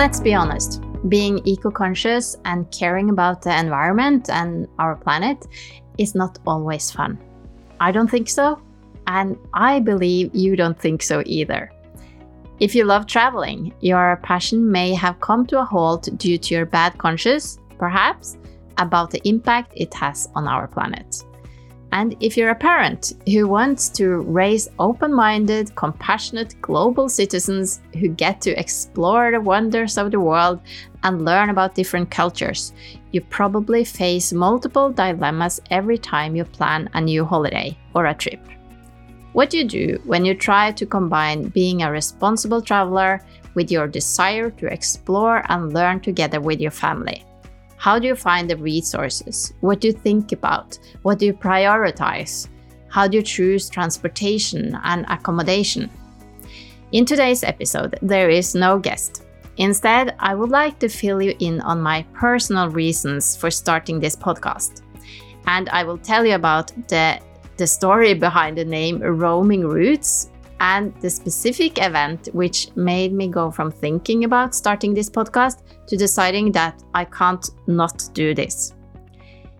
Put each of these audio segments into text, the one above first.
Let's be honest, being eco conscious and caring about the environment and our planet is not always fun. I don't think so, and I believe you don't think so either. If you love traveling, your passion may have come to a halt due to your bad conscience, perhaps, about the impact it has on our planet. And if you're a parent who wants to raise open minded, compassionate global citizens who get to explore the wonders of the world and learn about different cultures, you probably face multiple dilemmas every time you plan a new holiday or a trip. What do you do when you try to combine being a responsible traveler with your desire to explore and learn together with your family? How do you find the resources? What do you think about? What do you prioritize? How do you choose transportation and accommodation? In today's episode, there is no guest. Instead, I would like to fill you in on my personal reasons for starting this podcast. And I will tell you about the, the story behind the name Roaming Roots and the specific event which made me go from thinking about starting this podcast to deciding that I can't not do this.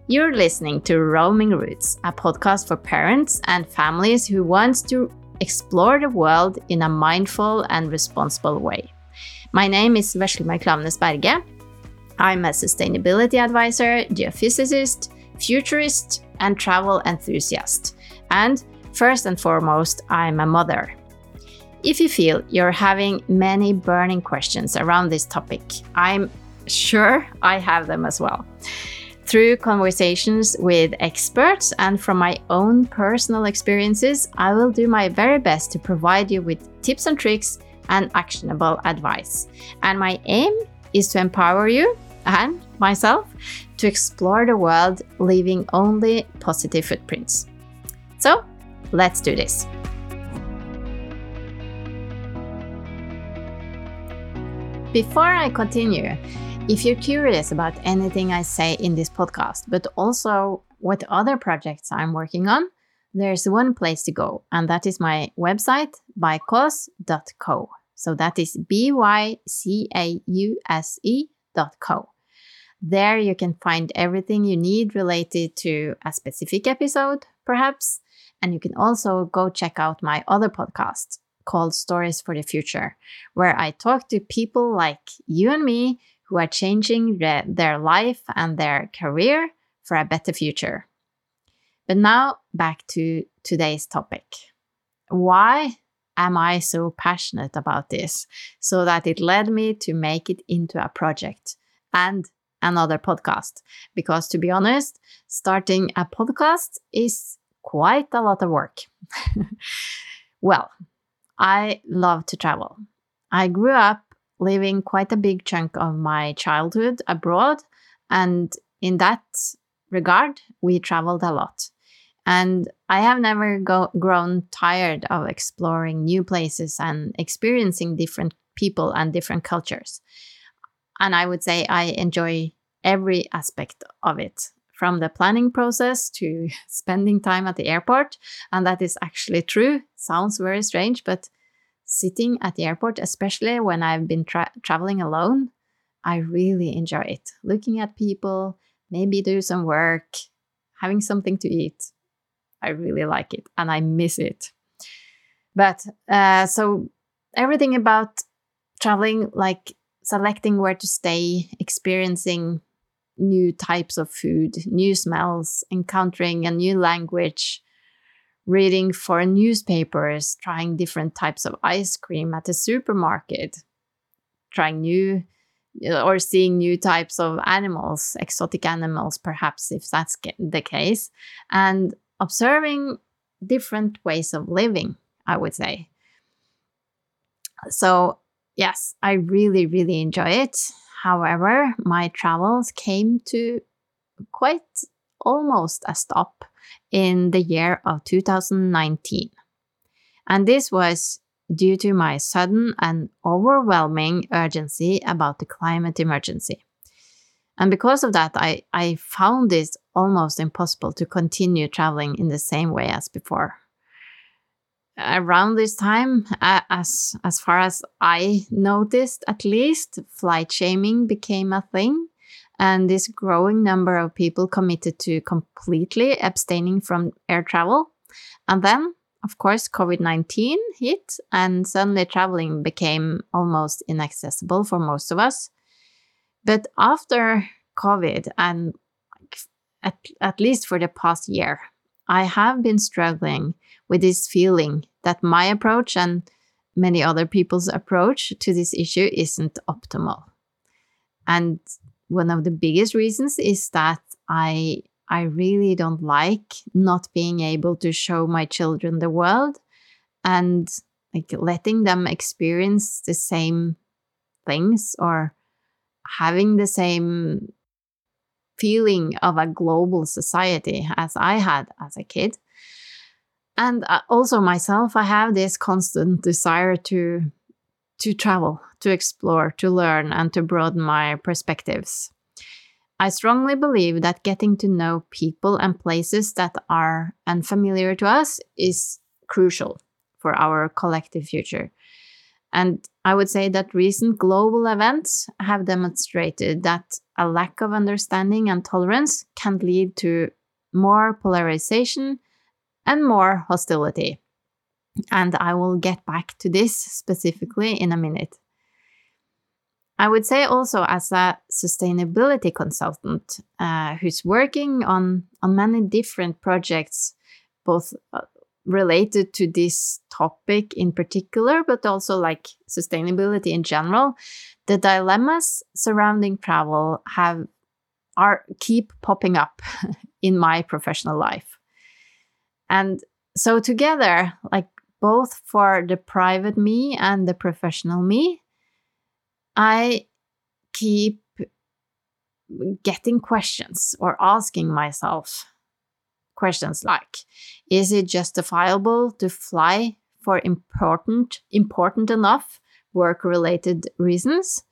You're listening to Roaming Roots, a podcast for parents and families who want to explore the world in a mindful and responsible way. My name is Veslemøy Klamnes Berge. I'm a sustainability advisor, geophysicist, futurist, and travel enthusiast. And First and foremost, I'm a mother. If you feel you're having many burning questions around this topic, I'm sure I have them as well. Through conversations with experts and from my own personal experiences, I will do my very best to provide you with tips and tricks and actionable advice. And my aim is to empower you and myself to explore the world leaving only positive footprints. So, Let's do this. Before I continue, if you're curious about anything I say in this podcast, but also what other projects I'm working on, there's one place to go, and that is my website, bycause.co. So that is B Y C A U S E dot co. There you can find everything you need related to a specific episode, perhaps, and you can also go check out my other podcast called Stories for the Future, where I talk to people like you and me who are changing the, their life and their career for a better future. But now back to today's topic. Why am I so passionate about this? So that it led me to make it into a project and another podcast. Because to be honest, starting a podcast is quite a lot of work. well, I love to travel. I grew up living quite a big chunk of my childhood abroad, and in that regard, we traveled a lot. And I have never go- grown tired of exploring new places and experiencing different people and different cultures. And I would say I enjoy every aspect of it from the planning process to spending time at the airport. And that is actually true. Sounds very strange, but sitting at the airport, especially when I've been tra- traveling alone, I really enjoy it. Looking at people, maybe do some work, having something to eat. I really like it and I miss it. But uh, so everything about traveling, like selecting where to stay, experiencing new types of food, new smells, encountering a new language, reading for newspapers, trying different types of ice cream at the supermarket, trying new uh, or seeing new types of animals, exotic animals, perhaps, if that's the case, and observing different ways of living, I would say. So, yes, I really, really enjoy it. However, my travels came to quite almost a stop in the year of 2019. And this was due to my sudden and overwhelming urgency about the climate emergency. And because of that, I, I found it almost impossible to continue traveling in the same way as before. Around this time, uh, as as far as I noticed, at least, flight shaming became a thing, and this growing number of people committed to completely abstaining from air travel. And then, of course, COVID nineteen hit, and suddenly traveling became almost inaccessible for most of us. But after COVID, and at, at least for the past year, I have been struggling with this feeling that my approach and many other people's approach to this issue isn't optimal. And one of the biggest reasons is that I I really don't like not being able to show my children the world and like letting them experience the same things or having the same feeling of a global society as I had as a kid. And uh, also myself, I have this constant desire to to travel, to explore, to learn, and to broaden my perspectives. I strongly believe that getting to know people and places that are unfamiliar to us is crucial for our collective future. And I would say that recent global events have demonstrated that a lack of understanding and tolerance can lead to more polarization and more hostility. And I will get back to this specifically in a minute. I would say also, as a sustainability consultant uh, who's working on, on many different projects, both uh, related to this topic in particular, but also like sustainability in general, the dilemmas surrounding travel have are keep popping up in my professional life. And so together, like both for the private me and the professional me, I keep getting questions or asking myself questions like is it justifiable to fly for important important enough work related reasons?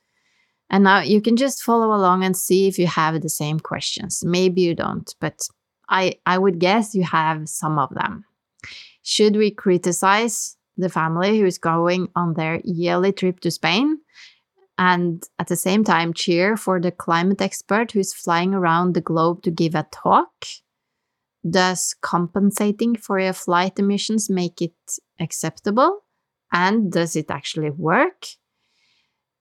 And now you can just follow along and see if you have the same questions. Maybe you don't but i i would guess you have some of them. Should we criticize the family who is going on their yearly trip to spain and at the same time cheer for the climate expert who's flying around the globe to give a talk does compensating for your flight emissions make it acceptable? And does it actually work?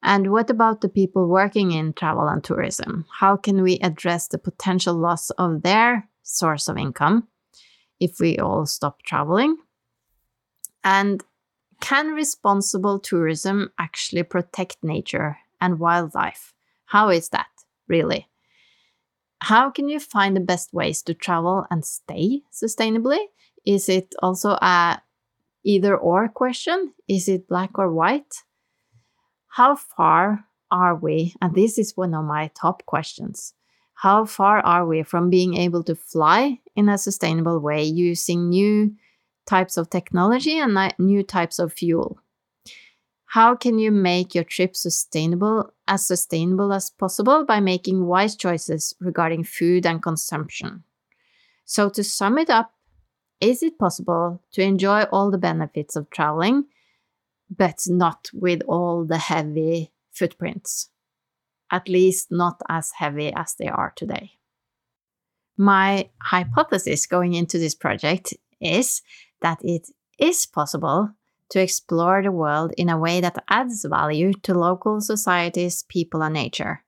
And what about the people working in travel and tourism? How can we address the potential loss of their source of income if we all stop traveling? And can responsible tourism actually protect nature and wildlife? How is that, really? How can you find the best ways to travel and stay sustainably? Is it also a either or question? Is it black or white? How far are we? And this is one of my top questions. How far are we from being able to fly in a sustainable way using new types of technology and uh, new types of fuel? How can you make your trip sustainable as sustainable as possible by making wise choices regarding food and consumption? So to sum it up, is it possible to enjoy all the benefits of traveling but not with all the heavy footprints? At least not as heavy as they are today. My hypothesis going into this project is that it is possible to explore the world in a way that adds value to local societies, people, and nature.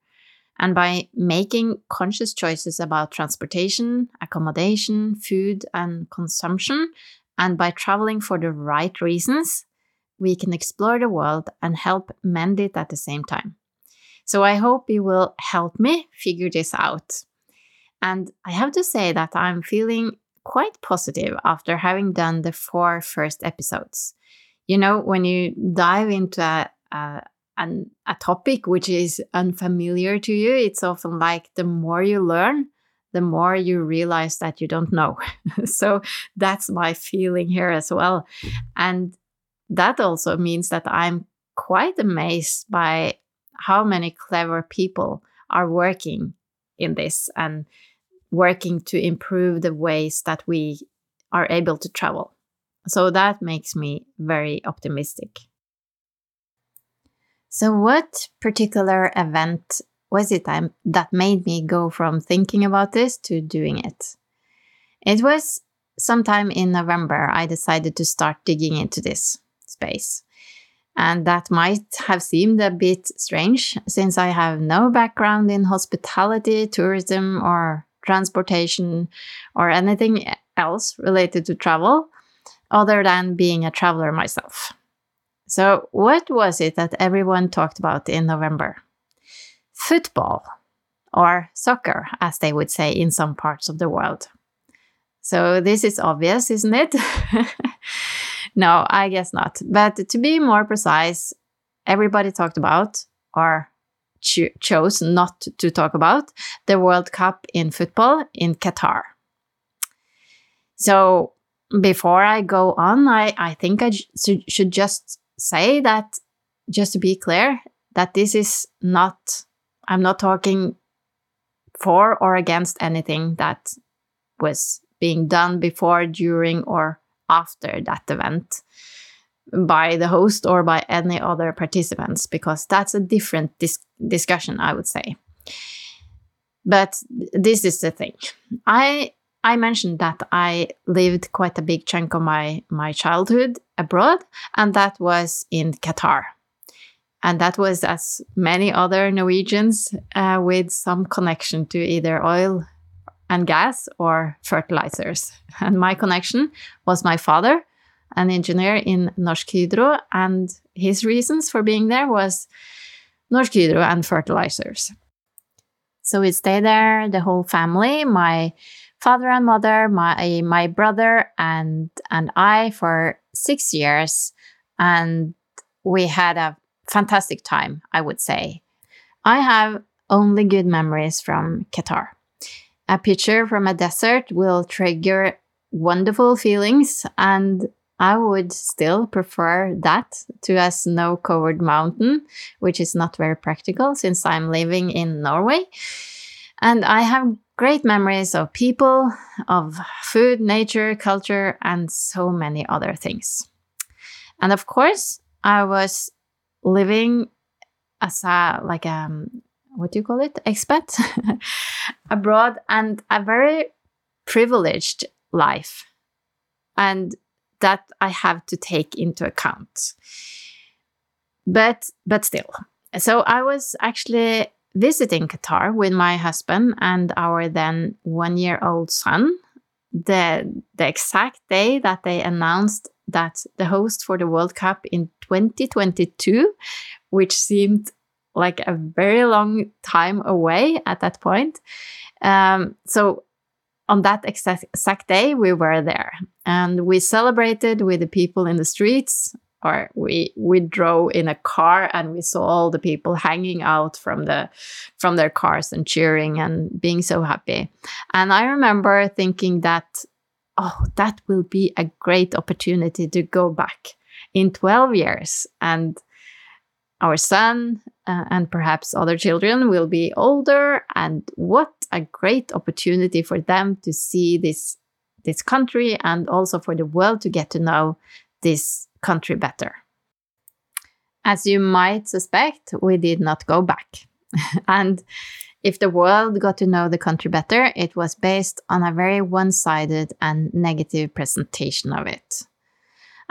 And by making conscious choices about transportation, accommodation, food, and consumption, and by traveling for the right reasons, we can explore the world and help mend it at the same time. So I hope you will help me figure this out. And I have to say that I'm feeling quite positive after having done the four first episodes you know, when you dive into a, a, an, a topic which is unfamiliar to you, it's often like the more you learn, the more you realize that you don't know. so that's my feeling here as well. And that also means that I'm quite amazed by how many clever people are working in this and working to improve the ways that we are able to travel. So that makes me very optimistic. So, what particular event was it that made me go from thinking about this to doing it? It was sometime in November I decided to start digging into this space. And that might have seemed a bit strange since I have no background in hospitality, tourism, or transportation, or anything else related to travel, other than being a traveler myself. So, what was it that everyone talked about in November? Football, or soccer, as they would say in some parts of the world. So, this is obvious, isn't it? no, I guess not. But to be more precise, everybody talked about, or cho- chose not to talk about, the World Cup in football in Qatar. So, before I go on, I, I think I should just say that, just to be clear, that this is not, I'm not talking for or against anything that was being done before, during, or after that event by the host or by any other participants, because that's a different dis- discussion, I would say. But this is the thing. I I mentioned that I lived quite a big chunk of my, my childhood abroad, and that was in Qatar. And that was, as many other Norwegians, uh, with some connection to either oil and gas or fertilizers. And my connection was my father, an engineer in Norsk Hydro, and his reasons for being there was Norsk Hydro and fertilizers. So we stayed there, the whole family. My father and mother, my my brother and and I for 6 years and we had a fantastic time, I would say. I have only good memories from Qatar. A picture from a desert will trigger wonderful feelings and I would still prefer that to a snow covered mountain, which is not very practical since I'm living in Norway. And I have great memories of people, of food, nature, culture, and so many other things. And of course, I was living as a like a um, what do you call it? Expat? Abroad and a very privileged life. And that i have to take into account. But but still. So i was actually visiting Qatar with my husband and our then one year old son. The, the exact day that they announced that the host for the World Cup in 2022, which seemed like a very long time away at that point. Um, so on that exact, exact day, we were there and we celebrated with the people in the streets or we we drove in a car and we saw all the people hanging out from the from their cars and cheering and being so happy. And i remember thinking that oh that will be a great opportunity to go back in 12 years and our son uh, and perhaps other children will be older. And what a great opportunity for them to see this this country and also for the world to get to know this country better. As you might suspect, we did not go back. and if the world got to know the country better, it was based on a very one sided and negative presentation of it.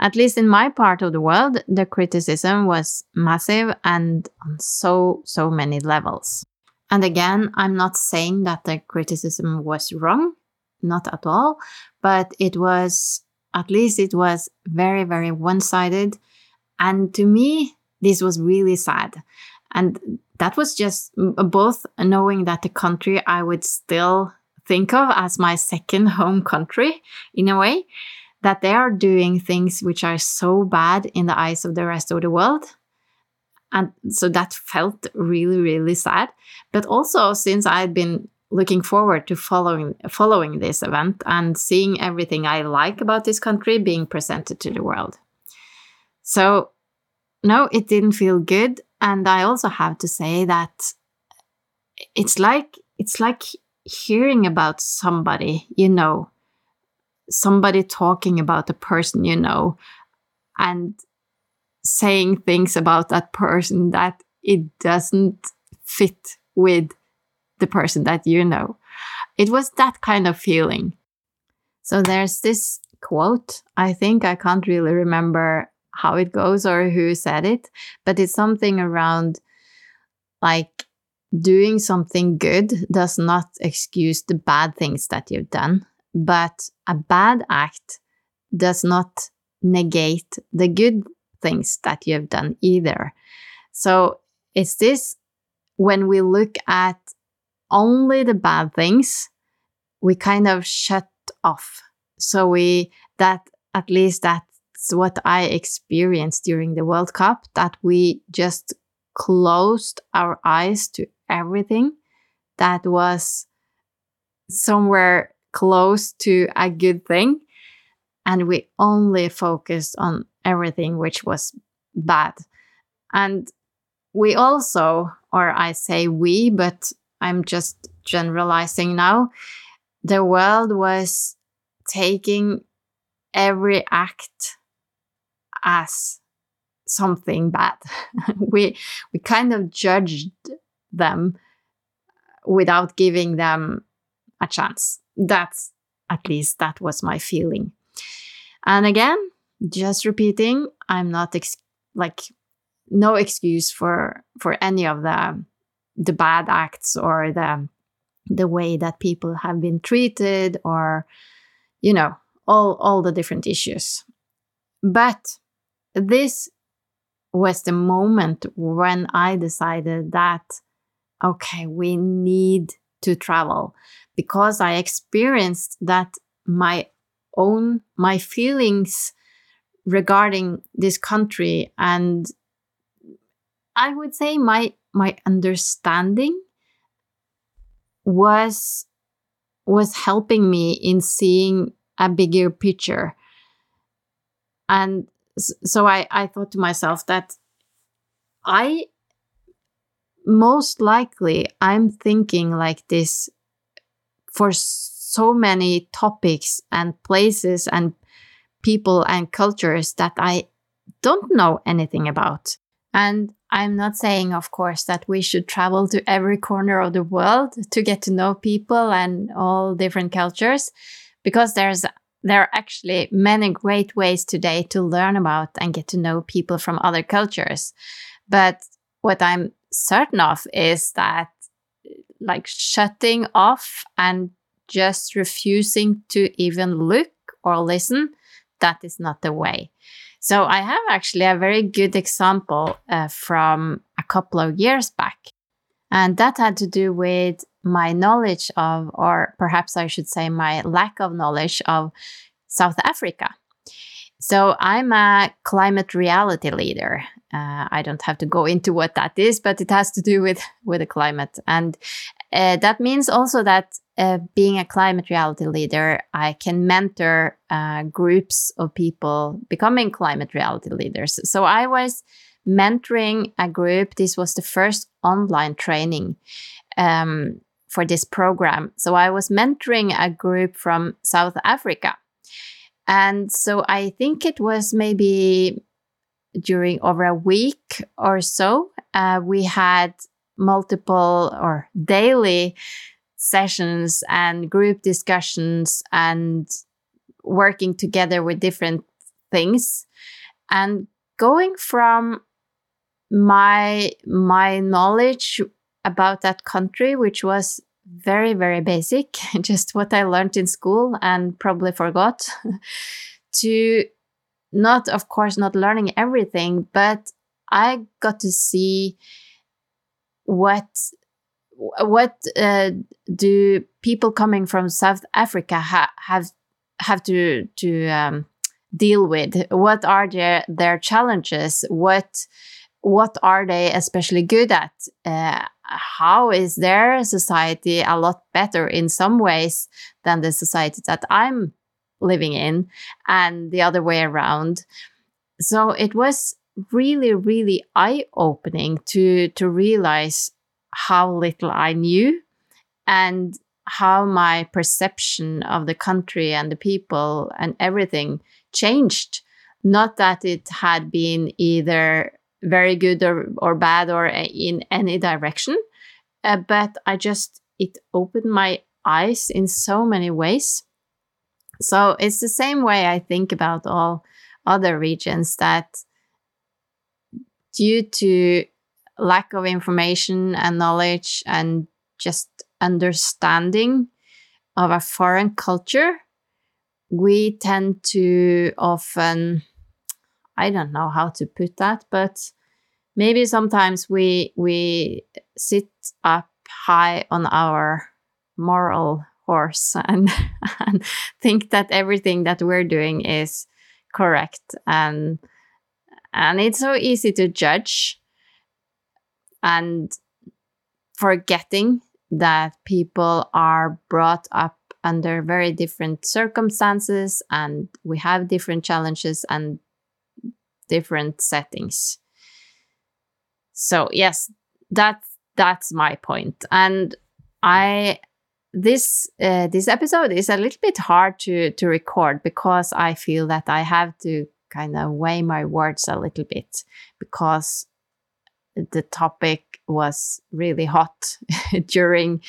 At least in my part of the world, the criticism was massive and on so, so many levels. And again, I'm not saying that the criticism was wrong, not at all, but it was at least it was very, very one sided. And to me, this was really sad. And that was just both knowing that the country I would still think of as my second home country in a way, that they are doing things which are so bad in the eyes of the rest of the world. And so that felt really, really sad. But also, since I had been looking forward to following following this event and seeing everything I like about this country being presented to the world. So no, it didn't feel good and I also have to say that it's like it's like hearing about somebody you know somebody talking about a person you know and saying things about that person that it doesn't fit with the person that you know. It was that kind of feeling. So there's this quote. I think I can't really remember how it goes or who said it, but it's something around like doing something good does not excuse the bad things that you've done, but a bad act does not negate the good things that you have done either. So it's this when we look at only the bad things, we kind of shut off. So we that at least that's what I experienced during the World Cup, that we just closed our eyes to everything that was somewhere close to a good thing. And we only focused on everything which was bad. And we also, or I say we, but I'm just generalizing now, the world was taking every act as something bad. we we kind of judged them without giving them a chance. That's at least that was my feeling. And again, just repeating, I'm not ex- like no excuse for for any of the the bad acts or the the way that people have been treated or you know all all the different issues. But this was the moment when i decided that okay we need to travel because i experienced that my own my feelings regarding this country and i would say my my understanding was was helping me in seeing a bigger picture. And so i i thought to myself that i most likely i'm thinking like this for so many topics and places and people and cultures that i don't know anything about. And I'm not saying, of course, that we should travel to every corner of the world to get to know people and all different cultures, because there's there are actually many great ways today to learn about and get to know people from other cultures. But what I'm certain of is that like shutting off and just refusing to even look or listen, that is not the way. So I have actually a very good example uh, from a couple of years back. And that had to do with my knowledge of, or perhaps I should say, my lack of knowledge of South Africa. So I'm a climate reality leader. Uh, I don't have to go into what that is, but it has to do with with the climate, and uh, that means also that uh, being a climate reality leader, I can mentor uh, groups of people becoming climate reality leaders. So I was mentoring a group. This was the first online training um, for this program. So I was mentoring a group from South Africa. And so I think it was maybe during over a week or so, uh, we had multiple or daily sessions and group discussions and working together with different things. And going from my my knowledge about that country which was very very basic just what i learned in school and probably forgot to not of course not learning everything but i got to see what what uh, do people coming from South Africa ha have have to to um, deal with? What are their their challenges? What what are they especially good at? Uh, how is their society a lot better in some ways than the society that I'm living in, and the other way around? So it was really, really eye opening to to realize how little I knew and how my perception of the country and the people and everything changed. Not that it had been either very good or, or bad or in any direction, uh, but I just, it opened my eyes in so many ways. So it's the same way I think about all other regions that due to lack of information and knowledge and just understanding of a foreign culture, we tend to often, I don't know how to put that, but maybe sometimes we we sit up high on our moral horse and, and think that everything that we're doing is correct. And and it's so easy to judge and forgetting that people are brought up under very different circumstances and we have different challenges and different settings. So yes that's that's my point. And i this uh, this episode is a little bit hard to to record because i feel that i have to kind of weigh my words a little bit because the topic was really hot during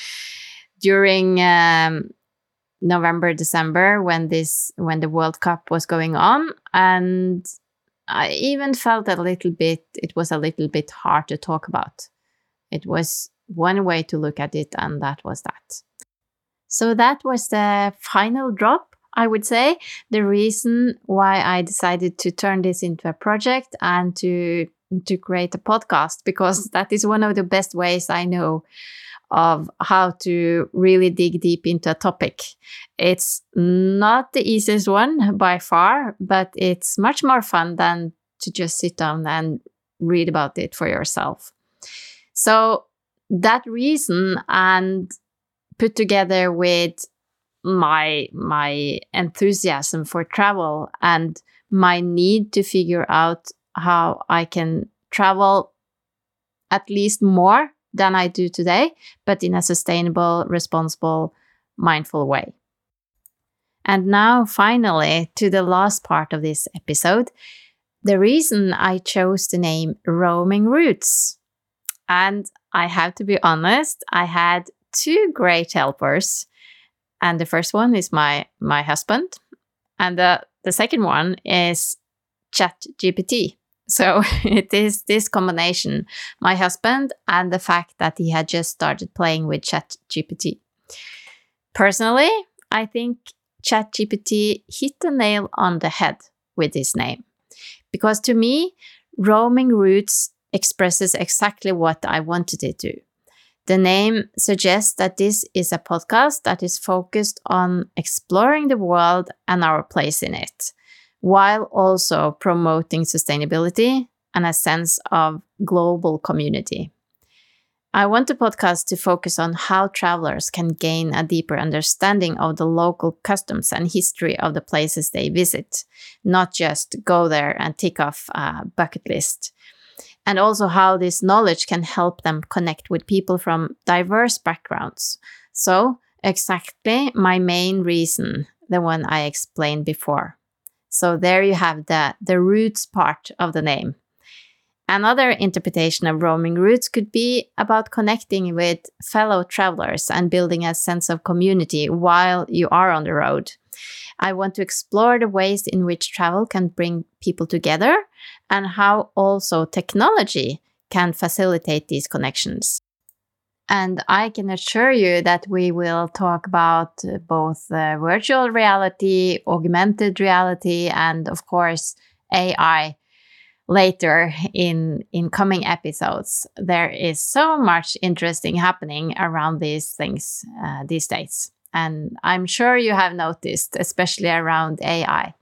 during um, November December when this when the World Cup was going on and I even felt a little bit it was a little bit hard to talk about. It was one way to look at it and that was that. So that was the final drop I would say the reason why I decided to turn this into a project and to to create a podcast because that is one of the best ways I know of how to really dig deep into a topic. It's not the easiest one by far, but it's much more fun than to just sit down and read about it for yourself. So, that reason and put together with my my enthusiasm for travel and my need to figure out how I can travel at least more than I do today, but in a sustainable, responsible, mindful way. And now, finally, to the last part of this episode the reason I chose the name Roaming Roots. And I have to be honest, I had two great helpers. And the first one is my, my husband, and the, the second one is ChatGPT. So it is this combination, my husband and the fact that he had just started playing with ChatGPT. Personally, I think ChatGPT hit the nail on the head with this name. Because to me, roaming roots expresses exactly what I wanted it to. The name suggests that this is a podcast that is focused on exploring the world and our place in it while also promoting sustainability and a sense of global community. I want the podcast to focus on how travelers can gain a deeper understanding of the local customs and history of the places they visit, not just go there and tick off a bucket list. And also how this knowledge can help them connect with people from diverse backgrounds. So, exactly my main reason, the one I explained before. So there you have the, the roots part of the name. Another interpretation of roaming roots could be about connecting with fellow travelers and building a sense of community while you are on the road. I want to explore the ways in which travel can bring people together and how also technology can facilitate these connections. And I can assure you that we will talk about uh, both uh, virtual reality, augmented reality, and of course, AI later in in coming episodes. There is so much interesting happening around these things uh, these days and i'm sure you have noticed especially around ai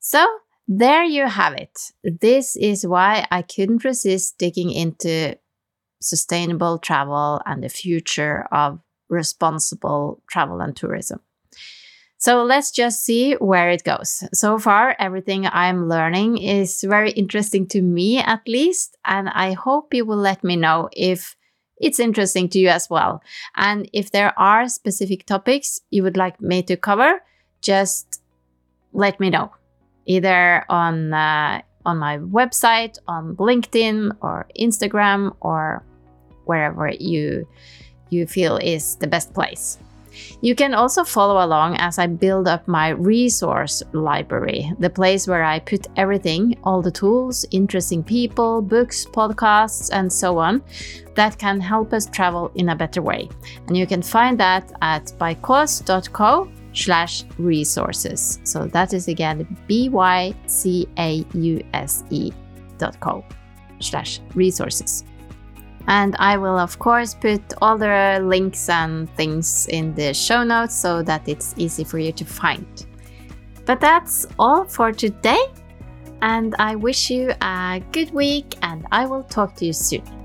so there you have it. This is why i couldn't resist digging into sustainable travel and the future of responsible travel and tourism. So let's just see where it goes. So far, everything I'm learning is very interesting to me, at least, and I hope you will let me know if it's interesting to you as well. And if there are specific topics you would like me to cover, just let me know either on uh, on my website, on LinkedIn or Instagram or wherever you you feel is the best place. You can also follow along as I build up my resource library, the place where I put everything, all the tools, interesting people, books, podcasts, and so on, that can help us travel in a better way. And you can find that at bycause.co slash resources. So that is again B-Y-C-A-U-S-E dot co slash resources. And I will, of course, put all the links and things in the show notes so that it's easy for you to find. But that's all for today. And I wish you a good week, and I will talk to you soon.